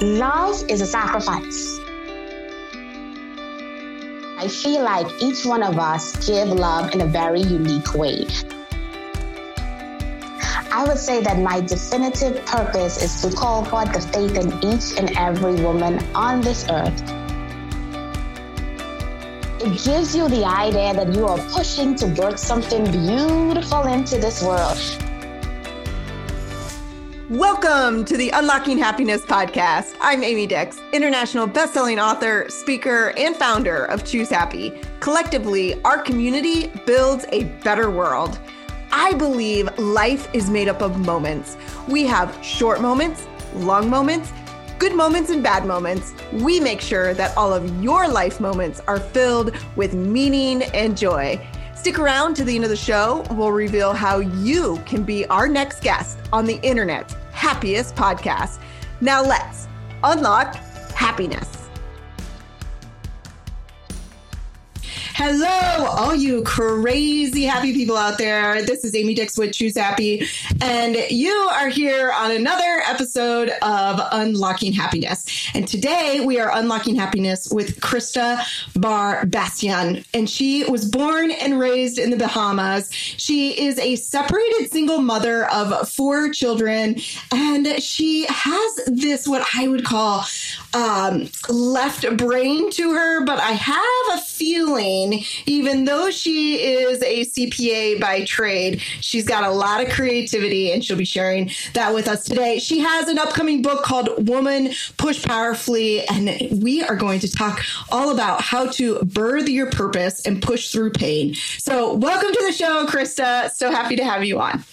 Love is a sacrifice. I feel like each one of us give love in a very unique way. I would say that my definitive purpose is to call forth the faith in each and every woman on this earth. It gives you the idea that you are pushing to birth something beautiful into this world. Welcome to the Unlocking Happiness podcast. I'm Amy Dix, international best-selling author, speaker, and founder of Choose Happy. Collectively, our community builds a better world. I believe life is made up of moments. We have short moments, long moments, good moments, and bad moments. We make sure that all of your life moments are filled with meaning and joy. Stick around to the end of the show. We'll reveal how you can be our next guest on the internet's happiest podcast. Now let's unlock happiness. Hello, all you crazy happy people out there. This is Amy Dix with Choose Happy, and you are here on another episode of Unlocking Happiness. And today we are unlocking happiness with Krista Bar-Bastian. And she was born and raised in the Bahamas. She is a separated single mother of four children, and she has this, what I would call um, left brain to her, but I have a feeling, even though she is a CPA by trade, she's got a lot of creativity and she'll be sharing that with us today. She has an upcoming book called Woman Push Powerfully, and we are going to talk all about how to birth your purpose and push through pain. So, welcome to the show, Krista. So happy to have you on.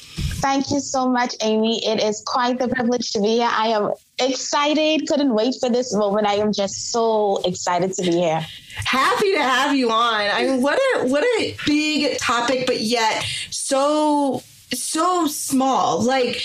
Thank you so much, Amy. It is quite the privilege to be here. I am excited. Couldn't wait for this moment. I am just so excited to be here. Happy to have you on. I mean, what a what a big topic, but yet so so small. Like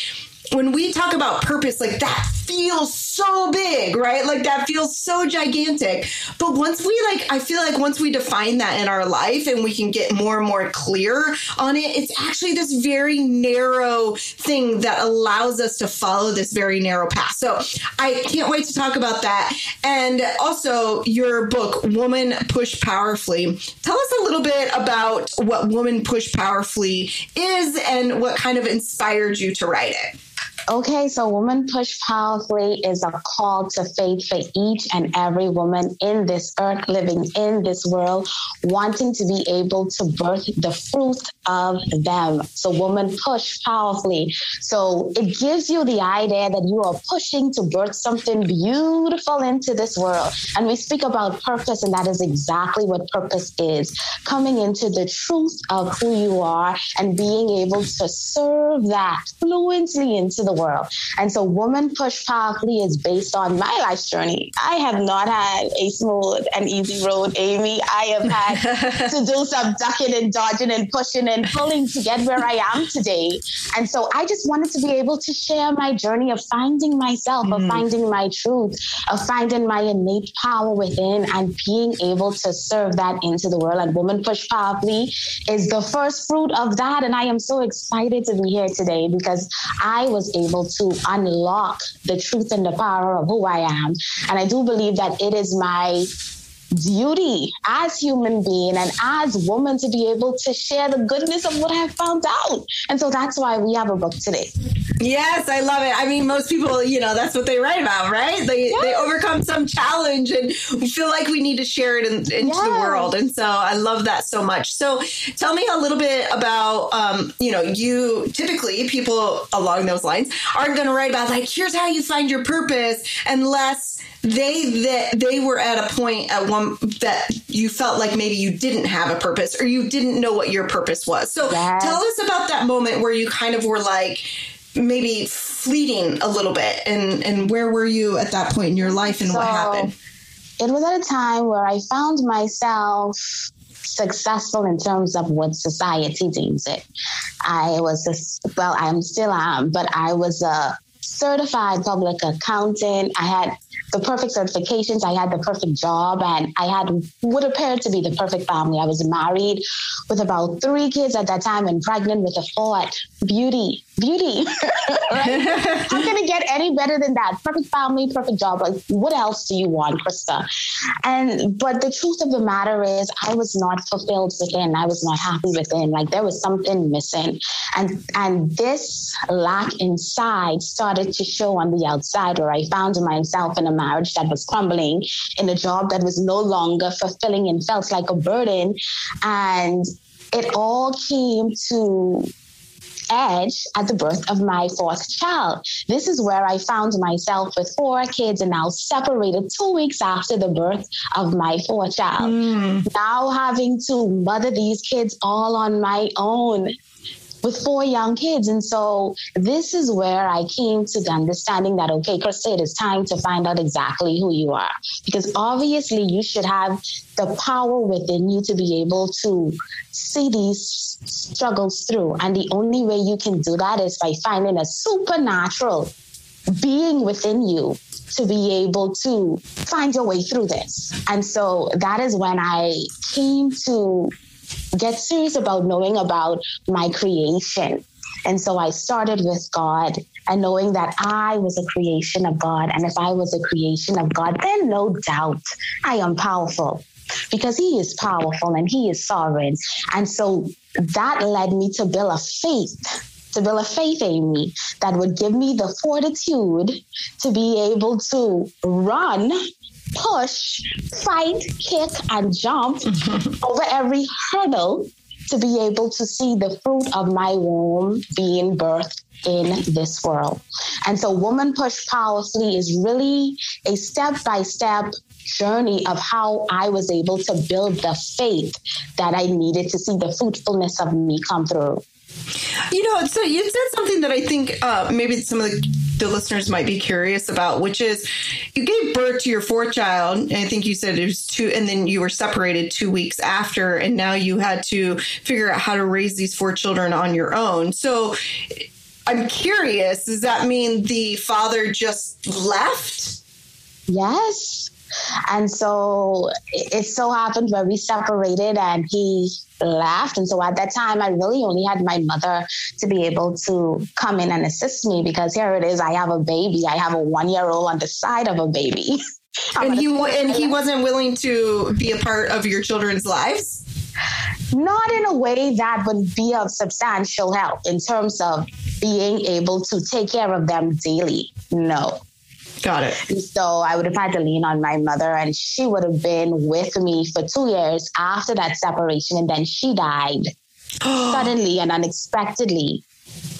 when we talk about purpose, like that feels so big, right? Like that feels so gigantic. But once we like, I feel like once we define that in our life and we can get more and more clear on it, it's actually this very narrow thing that allows us to follow this very narrow path. So I can't wait to talk about that. And also your book, Woman Push Powerfully. Tell us a little bit about what Woman Push Powerfully is and what kind of inspired you to write it. Okay, so Woman Push Powerfully is a call to faith for each and every woman in this earth, living in this world, wanting to be able to birth the fruit of them. So, Woman Push Powerfully. So, it gives you the idea that you are pushing to birth something beautiful into this world. And we speak about purpose, and that is exactly what purpose is coming into the truth of who you are and being able to serve that fluently into the world. And so Woman Push Powerfully is based on my life's journey. I have not had a smooth and easy road, Amy. I have had to do some ducking and dodging and pushing and pulling to get where I am today. And so I just wanted to be able to share my journey of finding myself, mm. of finding my truth, of finding my innate power within and being able to serve that into the world. And Woman Push Powerfully is the first fruit of that. And I am so excited to be here today because I was able able to unlock the truth and the power of who I am. And I do believe that it is my duty as human being and as woman to be able to share the goodness of what I've found out. And so that's why we have a book today. Yes, I love it. I mean, most people, you know, that's what they write about, right? They yes. they overcome some challenge and we feel like we need to share it in, into yes. the world. And so I love that so much. So tell me a little bit about, um, you know, you typically people along those lines aren't going to write about like, here's how you find your purpose unless they that they were at a point at one that you felt like maybe you didn't have a purpose or you didn't know what your purpose was. So yes. tell us about that moment where you kind of were like maybe fleeting a little bit and and where were you at that point in your life and so, what happened? It was at a time where I found myself successful in terms of what society deems it. I was a, well, I'm still am, but I was a certified public accountant. I had the perfect certifications. I had the perfect job, and I had what appeared to be the perfect family. I was married with about three kids at that time and pregnant with a fourth. Beauty, beauty. How can it get any better than that? Perfect family, perfect job. Like, what else do you want, Krista? And but the truth of the matter is, I was not fulfilled within. I was not happy within. Like there was something missing, and and this lack inside started to show on the outside, where I found myself in a marriage that was crumbling, in a job that was no longer fulfilling and felt like a burden, and it all came to edge at the birth of my fourth child. This is where I found myself with four kids and now separated two weeks after the birth of my fourth child. Mm. Now having to mother these kids all on my own with four young kids. And so this is where I came to the understanding that, okay, Krista, it is time to find out exactly who you are. Because obviously you should have the power within you to be able to see these struggles through. And the only way you can do that is by finding a supernatural being within you to be able to find your way through this. And so that is when I came to get serious about knowing about my creation. And so I started with God and knowing that I was a creation of God. And if I was a creation of God, then no doubt I am powerful because He is powerful and He is sovereign. And so that led me to build a faith, to build a faith in me that would give me the fortitude to be able to run push, fight, kick, and jump over every hurdle to be able to see the fruit of my womb being birthed in this world. And so, Woman Push Powerfully is really a step by step journey of how I was able to build the faith that I needed to see the fruitfulness of me come through. You know, so you said something that I think uh, maybe some of the, the, listeners might be curious about, which is you gave birth to your fourth child. And I think you said it was two, and then you were separated two weeks after, and now you had to figure out how to raise these four children on your own. So I'm curious, does that mean the father just left? Yes. And so it so happened where we separated and he left. And so at that time, I really only had my mother to be able to come in and assist me because here it is I have a baby. I have a one year old on the side of a baby. and he and he wasn't willing to be a part of your children's lives not in a way that would be of substantial help in terms of being able to take care of them daily no Got it. So I would have had to lean on my mother, and she would have been with me for two years after that separation. And then she died suddenly and unexpectedly.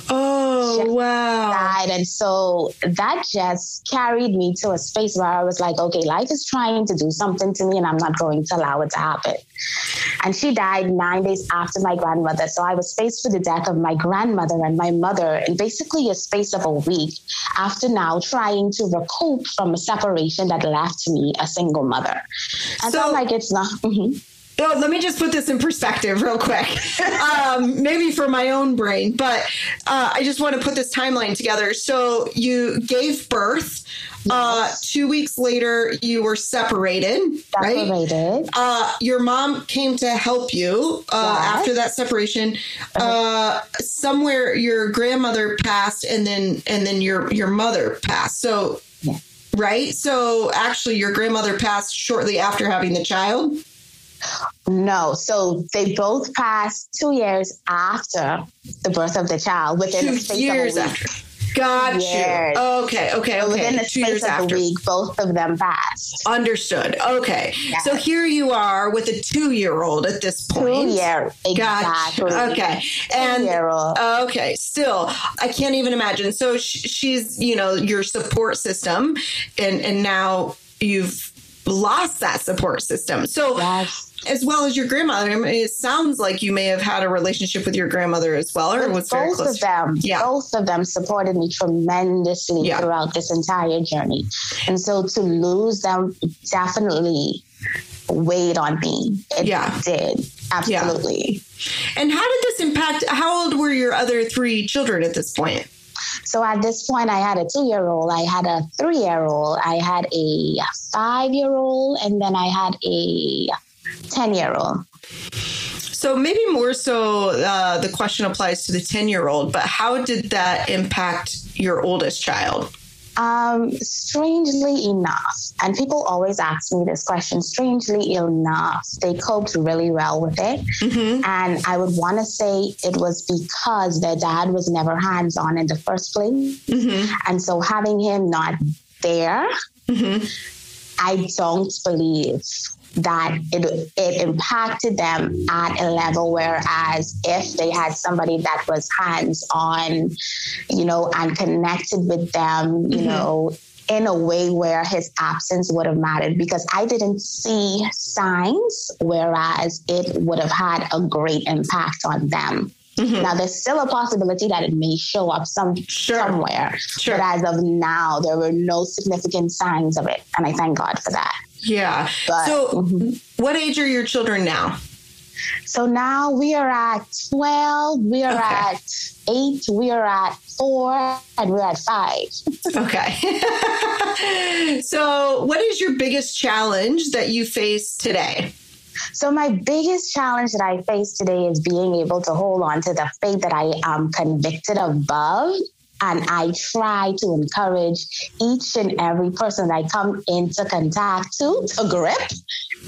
Oh, wow. Died. And so that just carried me to a space where I was like, okay, life is trying to do something to me and I'm not going to allow it to happen. And she died nine days after my grandmother. So I was faced with the death of my grandmother and my mother in basically a space of a week after now trying to recoup from a separation that left me a single mother. And so, so like it's not. Mm-hmm. Let me just put this in perspective real quick. um, maybe for my own brain, but uh, I just want to put this timeline together. So you gave birth. Uh, two weeks later, you were separated, separated. right? Uh, your mom came to help you uh, yes. after that separation. Uh, somewhere, your grandmother passed, and then and then your your mother passed. So, right? So actually, your grandmother passed shortly after having the child. No. So they both passed two years after the birth of the child within two the space years of a week. After. Got years. you. Okay, okay, okay. Within the Two space of after. a week, both of them passed. Understood. Okay. Yes. So here you are with a two-year-old at this point. Two year, exactly. Okay. And two-year-old. okay, still, I can't even imagine. So sh- she's, you know, your support system, and and now you've lost that support system. So, yes. as well as your grandmother, I mean, it sounds like you may have had a relationship with your grandmother as well, or with was very both close. of them. Yeah. Both of them supported me tremendously yeah. throughout this entire journey, and so to lose them definitely weighed on me. It yeah. did absolutely. Yeah. And how did this impact? How old were your other three children at this point? So at this point, I had a two year old, I had a three year old, I had a five year old, and then I had a 10 year old. So maybe more so uh, the question applies to the 10 year old, but how did that impact your oldest child? Um, strangely enough, and people always ask me this question, strangely enough, they coped really well with it. Mm-hmm. And I would want to say it was because their dad was never hands on in the first place. Mm-hmm. And so having him not there, mm-hmm. I don't believe that it, it impacted them at a level whereas if they had somebody that was hands on you know and connected with them you mm-hmm. know in a way where his absence would have mattered because I didn't see signs, whereas it would have had a great impact on them. Mm-hmm. Now, there's still a possibility that it may show up some sure. somewhere, sure. but as of now, there were no significant signs of it, and I thank God for that. Yeah. But, so, mm-hmm. what age are your children now? So now we are at 12, we are okay. at eight, we are at four, and we're at five. okay. so, what is your biggest challenge that you face today? So, my biggest challenge that I face today is being able to hold on to the faith that I am convicted above and I try to encourage each and every person I come into contact to to grip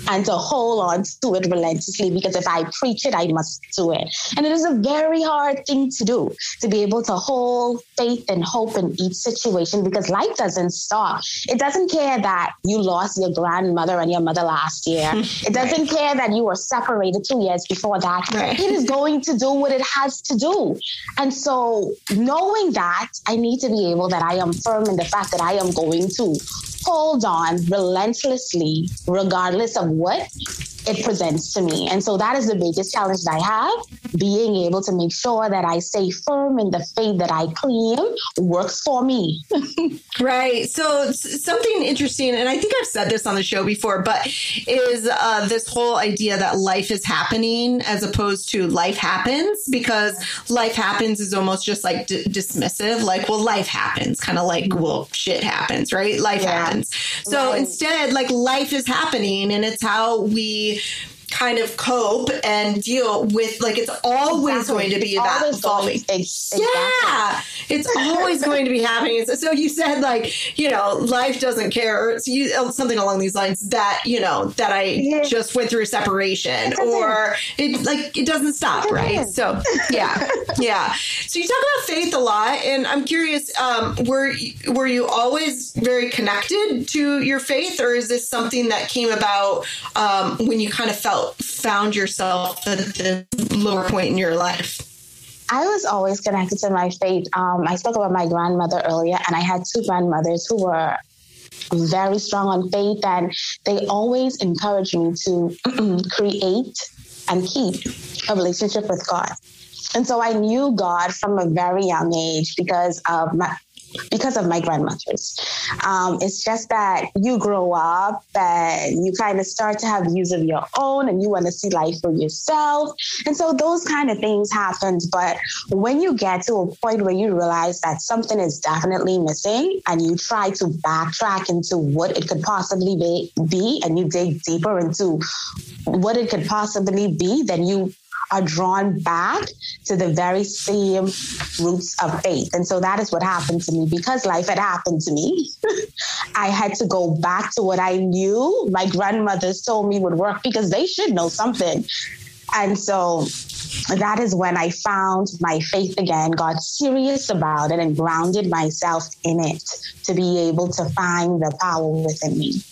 and to hold on to it relentlessly because if I preach it, I must do it. And it is a very hard thing to do to be able to hold faith and hope in each situation because life doesn't stop. It doesn't care that you lost your grandmother and your mother last year. It doesn't right. care that you were separated two years before that. Right. It is going to do what it has to do. And so knowing that, I need to be able that I am firm in the fact that I am going to hold on relentlessly, regardless of what it presents to me. And so that is the biggest challenge that I have being able to make sure that I stay firm in the faith that I claim works for me. right. So, something interesting, and I think I've said this on the show before, but is uh, this whole idea that life is happening as opposed to life happens, because life happens is almost just like d- dismissive, like, well, life happens, kind of like, well, shit happens, right? Life yeah. happens. So, right. instead, like, life is happening, and it's how we kind of cope and deal with like it's always exactly. going to be that evolving. Exactly. Yeah, it's always going to be happening. So, you said like you know life doesn't care. So you uh, something along these lines that you know that I yeah. just went through a separation or it like it doesn't stop, it right? So yeah, yeah. So you talk about faith a lot, and I'm curious. Um, were were you always very connected to your faith, or is this something that came about um, when you kind of felt found yourself at this lower point in your life? I was always connected to my faith. Um, I spoke about my grandmother earlier, and I had two grandmothers who were very strong on faith, and they always encouraged me to create and keep a relationship with God. And so I knew God from a very young age because of my, because of my grandmothers. Um, it's just that you grow up and you kind of start to have views of your own and you want to see life for yourself. And so those kind of things happen. But when you get to a point where you realize that something is definitely missing and you try to backtrack into what it could possibly be, be and you dig deeper into what it could possibly be, then you are drawn back to the very same roots of faith. And so that is what happened to me because life had happened to me. I had to go back to what I knew my grandmothers told me would work because they should know something. And so that is when I found my faith again, got serious about it, and grounded myself in it to be able to find the power within me.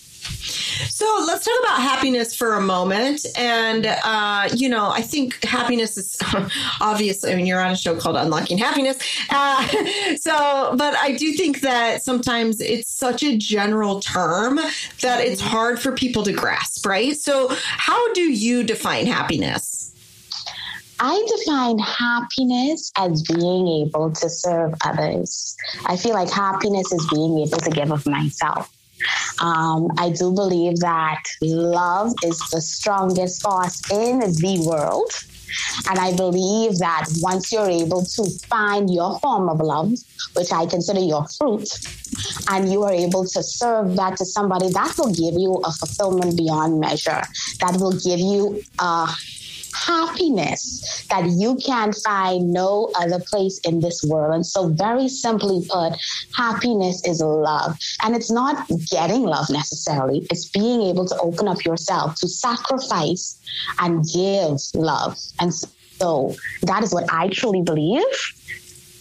So let's talk about happiness for a moment. And, uh, you know, I think happiness is obviously, I mean, you're on a show called Unlocking Happiness. Uh, so, but I do think that sometimes it's such a general term that it's hard for people to grasp, right? So, how do you define happiness? I define happiness as being able to serve others. I feel like happiness is being able to give of myself. Um, I do believe that love is the strongest force in the world. And I believe that once you're able to find your form of love, which I consider your fruit, and you are able to serve that to somebody, that will give you a fulfillment beyond measure. That will give you a happiness that you can find no other place in this world. And so, very simply put, happiness is love. And it's not getting love necessarily, it's being able to open up yourself to sacrifice and give love. And so, that is what I truly believe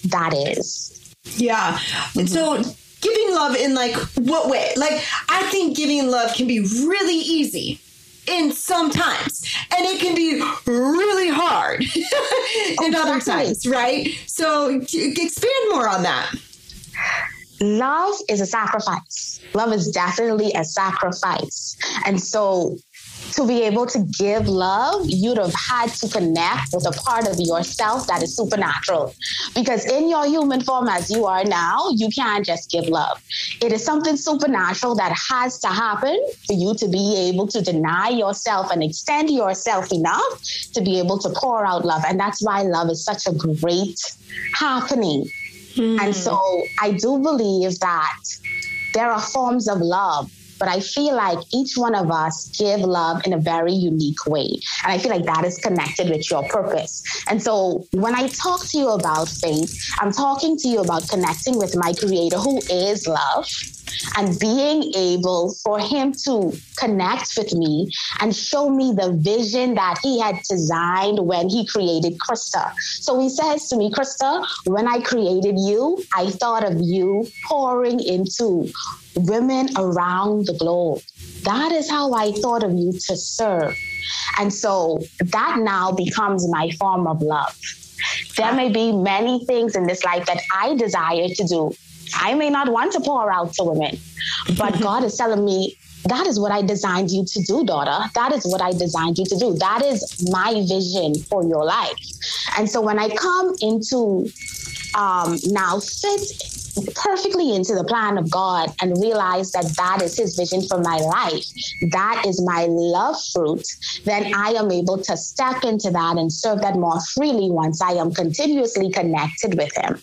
that is. Yeah. And so, giving love in like what way? Like, I think giving love can be really easy in sometimes and it can be really hard in other times right? So expand more on that. Love is a sacrifice. Love is definitely a sacrifice. And so to be able to give love, you'd have had to connect with a part of yourself that is supernatural. Because in your human form as you are now, you can't just give love. It is something supernatural that has to happen for you to be able to deny yourself and extend yourself enough to be able to pour out love. And that's why love is such a great happening. Mm. And so I do believe that there are forms of love but I feel like each one of us give love in a very unique way. And I feel like that is connected with your purpose. And so when I talk to you about faith, I'm talking to you about connecting with my creator who is love and being able for him to connect with me and show me the vision that he had designed when he created Krista. So he says to me, Krista, when I created you, I thought of you pouring into women around the globe. That is how I thought of you to serve. And so that now becomes my form of love. There may be many things in this life that I desire to do. I may not want to pour out to women, but God is telling me that is what I designed you to do, daughter. That is what I designed you to do. That is my vision for your life. And so when I come into um, now fit perfectly into the plan of God and realize that that is His vision for my life, that is my love fruit, then I am able to step into that and serve that more freely once I am continuously connected with Him.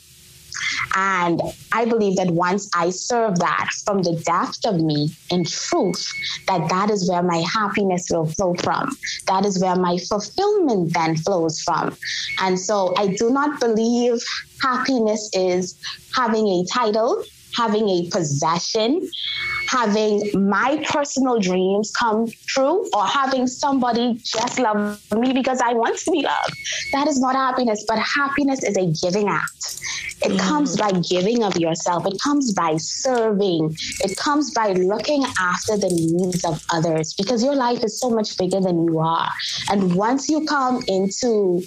And I believe that once I serve that from the depth of me in truth, that that is where my happiness will flow from. That is where my fulfillment then flows from. And so I do not believe happiness is having a title, having a possession, having my personal dreams come true, or having somebody just love me because I want to be loved. That is not happiness, but happiness is a giving act. It mm. comes by giving of yourself. It comes by serving. It comes by looking after the needs of others because your life is so much bigger than you are. And once you come into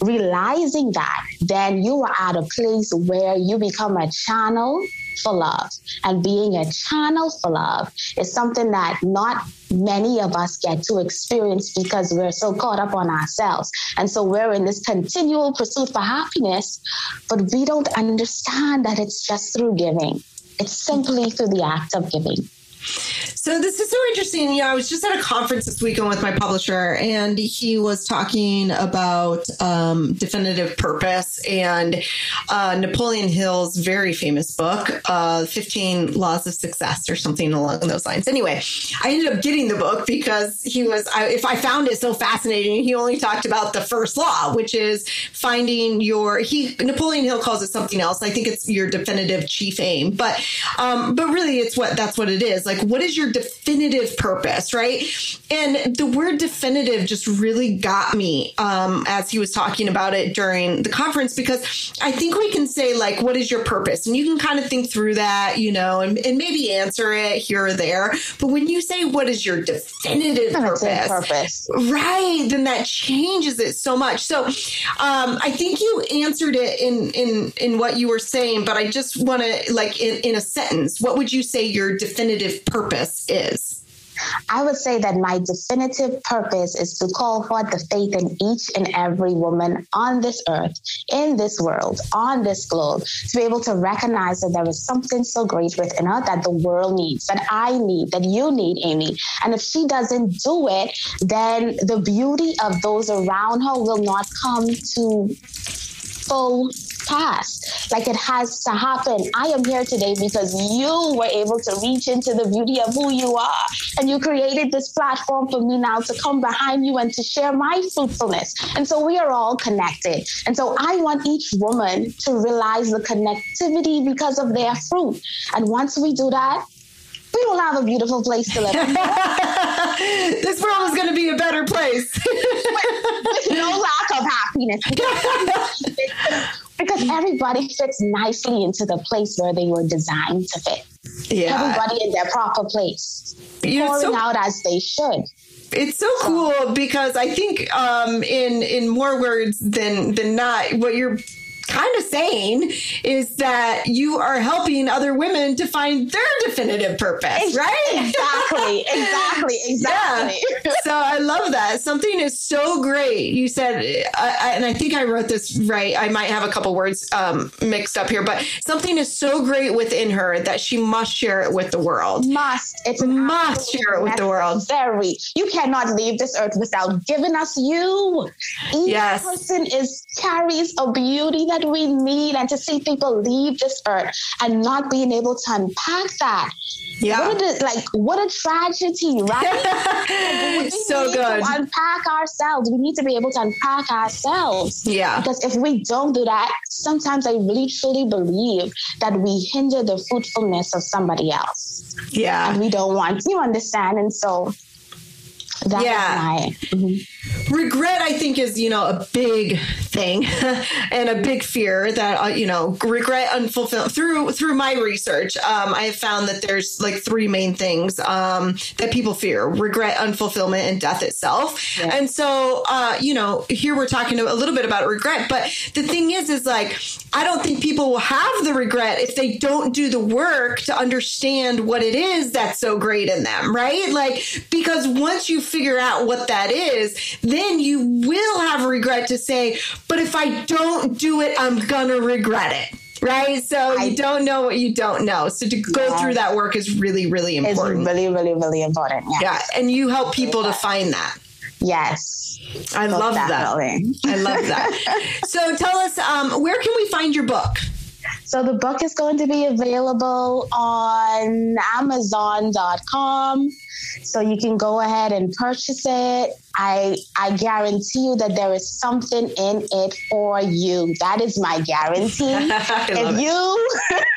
realizing that, then you are at a place where you become a channel for love. And being a channel for love is something that not many of us get to experience because we're so caught up on ourselves. And so we're in this continual pursuit for happiness, but we don't understand that it's just through giving. It's simply through the act of giving. So this is so interesting. Yeah, I was just at a conference this weekend with my publisher, and he was talking about um, definitive purpose and uh, Napoleon Hill's very famous book, uh, 15 Laws of Success, or something along those lines. Anyway, I ended up getting the book because he was. I, if I found it so fascinating, he only talked about the first law, which is finding your. He Napoleon Hill calls it something else. I think it's your definitive chief aim, but um, but really, it's what that's what it is. Like like what is your definitive purpose right? And the word definitive just really got me um, as he was talking about it during the conference because i think we can say like what is your purpose? And you can kind of think through that you know and, and maybe answer it here or there. But when you say what is your definitive purpose, purpose. Right then that changes it so much. So um, i think you answered it in in in what you were saying but i just want to like in, in a sentence what would you say your definitive purpose is? I would say that my definitive purpose is to call forth the faith in each and every woman on this earth, in this world, on this globe, to be able to recognize that there is something so great within her that the world needs, that I need, that you need, Amy. And if she doesn't do it, then the beauty of those around her will not come to full past. Like it has to happen. I am here today because you were able to reach into the beauty of who you are. And you created this platform for me now to come behind you and to share my fruitfulness. And so we are all connected. And so I want each woman to realize the connectivity because of their fruit. And once we do that, we will have a beautiful place to live. this world is going to be a better place. with, with no lack of happiness. because everybody fits nicely into the place where they were designed to fit. Yeah. Everybody in their proper place, you pouring so, out as they should. It's so, so cool because I think um, in in more words than than not, what you're kind of saying is that you are helping other women to find their definitive purpose, right? Exactly, exactly, exactly. Yeah. so I love that. Something is so great. You said, uh, and I think I wrote this right. I might have a couple words um, mixed up here, but something is so great within her that she must share it with the world. Must. It's must share it with the world. Very. You cannot leave this earth without giving us you. Each yes. person is carries a beauty that we need and to see people leave this earth and not being able to unpack that. Yeah. What a, like what a tragedy, right? like, so good. unpack ourselves. We need to be able to unpack ourselves. Yeah. Because if we don't do that, sometimes I really truly believe that we hinder the fruitfulness of somebody else. Yeah. And we don't want you understand. And so that yeah. My, mm-hmm. Regret, I think, is you know a big thing and a big fear that uh, you know regret unfulfilled through through my research. Um, I have found that there's like three main things um, that people fear: regret, unfulfillment, and death itself. Yeah. And so, uh, you know, here we're talking a little bit about regret, but the thing is, is like I don't think people will have the regret if they don't do the work to understand what it is that's so great in them, right? Like because once you figure out what that is, then you will have regret to say, but if I don't do it, I'm gonna regret it. Right. So I, you don't know what you don't know. So to go yeah. through that work is really, really important. It's really, really, really important. Yes. Yeah. And you help people to find that. Yes. I love definitely. that. I love that. so tell us, um, where can we find your book? So the book is going to be available on Amazon.com. So you can go ahead and purchase it. I I guarantee you that there is something in it for you. That is my guarantee. if you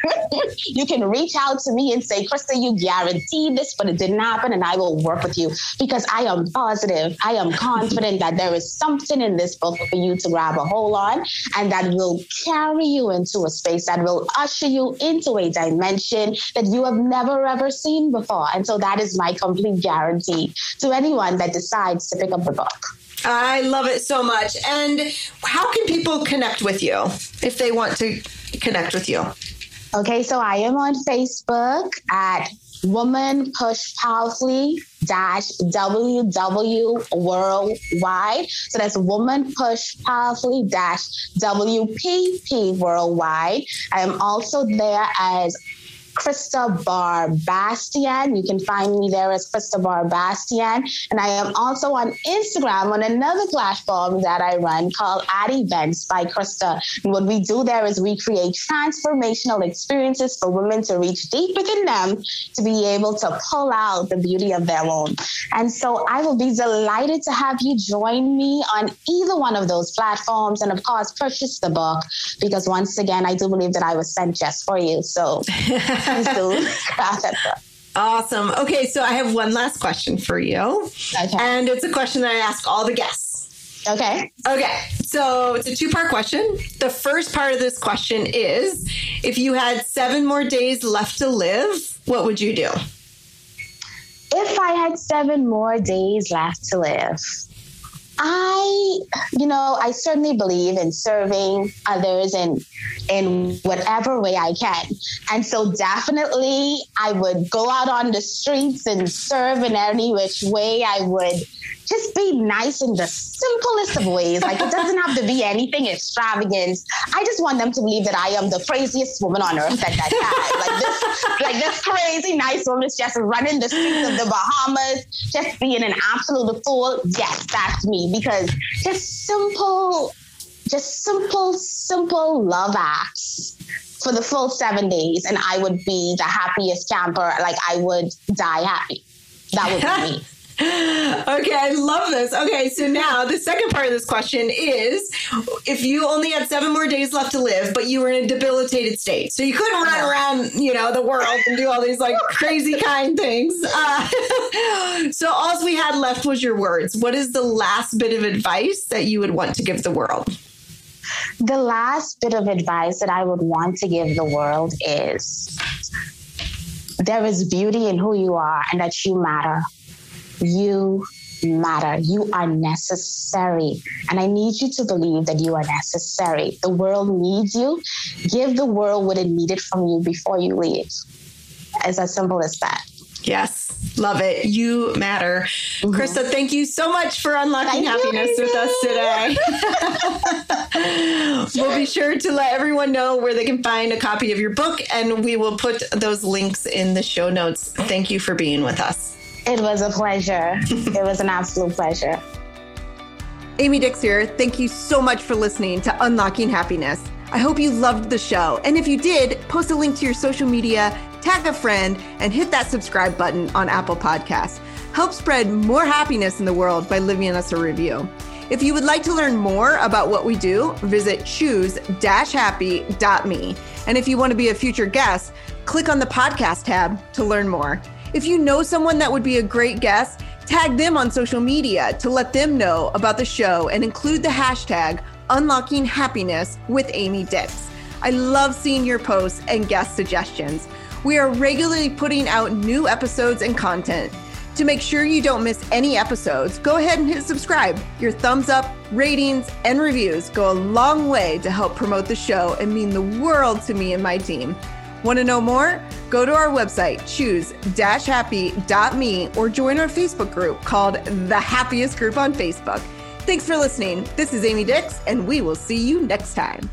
you can reach out to me and say, Krista, you guaranteed this, but it didn't happen, and I will work with you because I am positive, I am confident that there is something in this book for you to grab a hold on, and that will carry you into a space that will usher you into a dimension that you have never ever seen before. And so that is my complete guarantee to anyone that decides to pick up the book. I love it so much. And how can people connect with you if they want to connect with you? Okay, so I am on Facebook at Woman Push Powerfully dash WW Worldwide. So that's Woman Push Powerfully dash WPP Worldwide. I am also there as Krista Bar Bastian. You can find me there as Krista Bar Bastian. And I am also on Instagram on another platform that I run called Ad Events by Krista. And what we do there is we create transformational experiences for women to reach deep within them to be able to pull out the beauty of their own. And so I will be delighted to have you join me on either one of those platforms. And of course, purchase the book because once again, I do believe that I was sent just for you. So Awesome. Okay, so I have one last question for you. Okay. And it's a question that I ask all the guests. Okay. Okay. So it's a two part question. The first part of this question is if you had seven more days left to live, what would you do? If I had seven more days left to live, I, you know, I certainly believe in serving others in in whatever way I can. And so definitely I would go out on the streets and serve in any which way I would just be nice in the simplest of ways. Like it doesn't have to be anything extravagant. I just want them to believe that I am the craziest woman on earth that that had. Like this, like this crazy nice woman just running the streets of the Bahamas, just being an absolute fool. Yes, that's me because just simple, just simple, simple love acts for the full seven days, and I would be the happiest camper. Like I would die happy. That would be me. Okay, I love this. Okay, so now the second part of this question is if you only had seven more days left to live, but you were in a debilitated state, so you couldn't run around, you know, the world and do all these like crazy kind things. Uh, so all we had left was your words. What is the last bit of advice that you would want to give the world? The last bit of advice that I would want to give the world is there is beauty in who you are and that you matter you matter. You are necessary. And I need you to believe that you are necessary. The world needs you. Give the world what it needed from you before you leave. It's as simple as that. Yes, love it. You matter. Mm-hmm. Krista, thank you so much for unlocking thank happiness you, with us today. we'll be sure to let everyone know where they can find a copy of your book, and we will put those links in the show notes. Thank you for being with us. It was a pleasure. it was an absolute pleasure. Amy Dix here. Thank you so much for listening to Unlocking Happiness. I hope you loved the show. And if you did, post a link to your social media, tag a friend, and hit that subscribe button on Apple Podcasts. Help spread more happiness in the world by leaving us a review. If you would like to learn more about what we do, visit choose-happy.me. And if you want to be a future guest, click on the podcast tab to learn more. If you know someone that would be a great guest, tag them on social media to let them know about the show and include the hashtag unlocking happiness with Amy Dix. I love seeing your posts and guest suggestions. We are regularly putting out new episodes and content. To make sure you don't miss any episodes, go ahead and hit subscribe. Your thumbs up, ratings, and reviews go a long way to help promote the show and mean the world to me and my team. Want to know more? Go to our website, choose-happy.me, or join our Facebook group called The Happiest Group on Facebook. Thanks for listening. This is Amy Dix, and we will see you next time.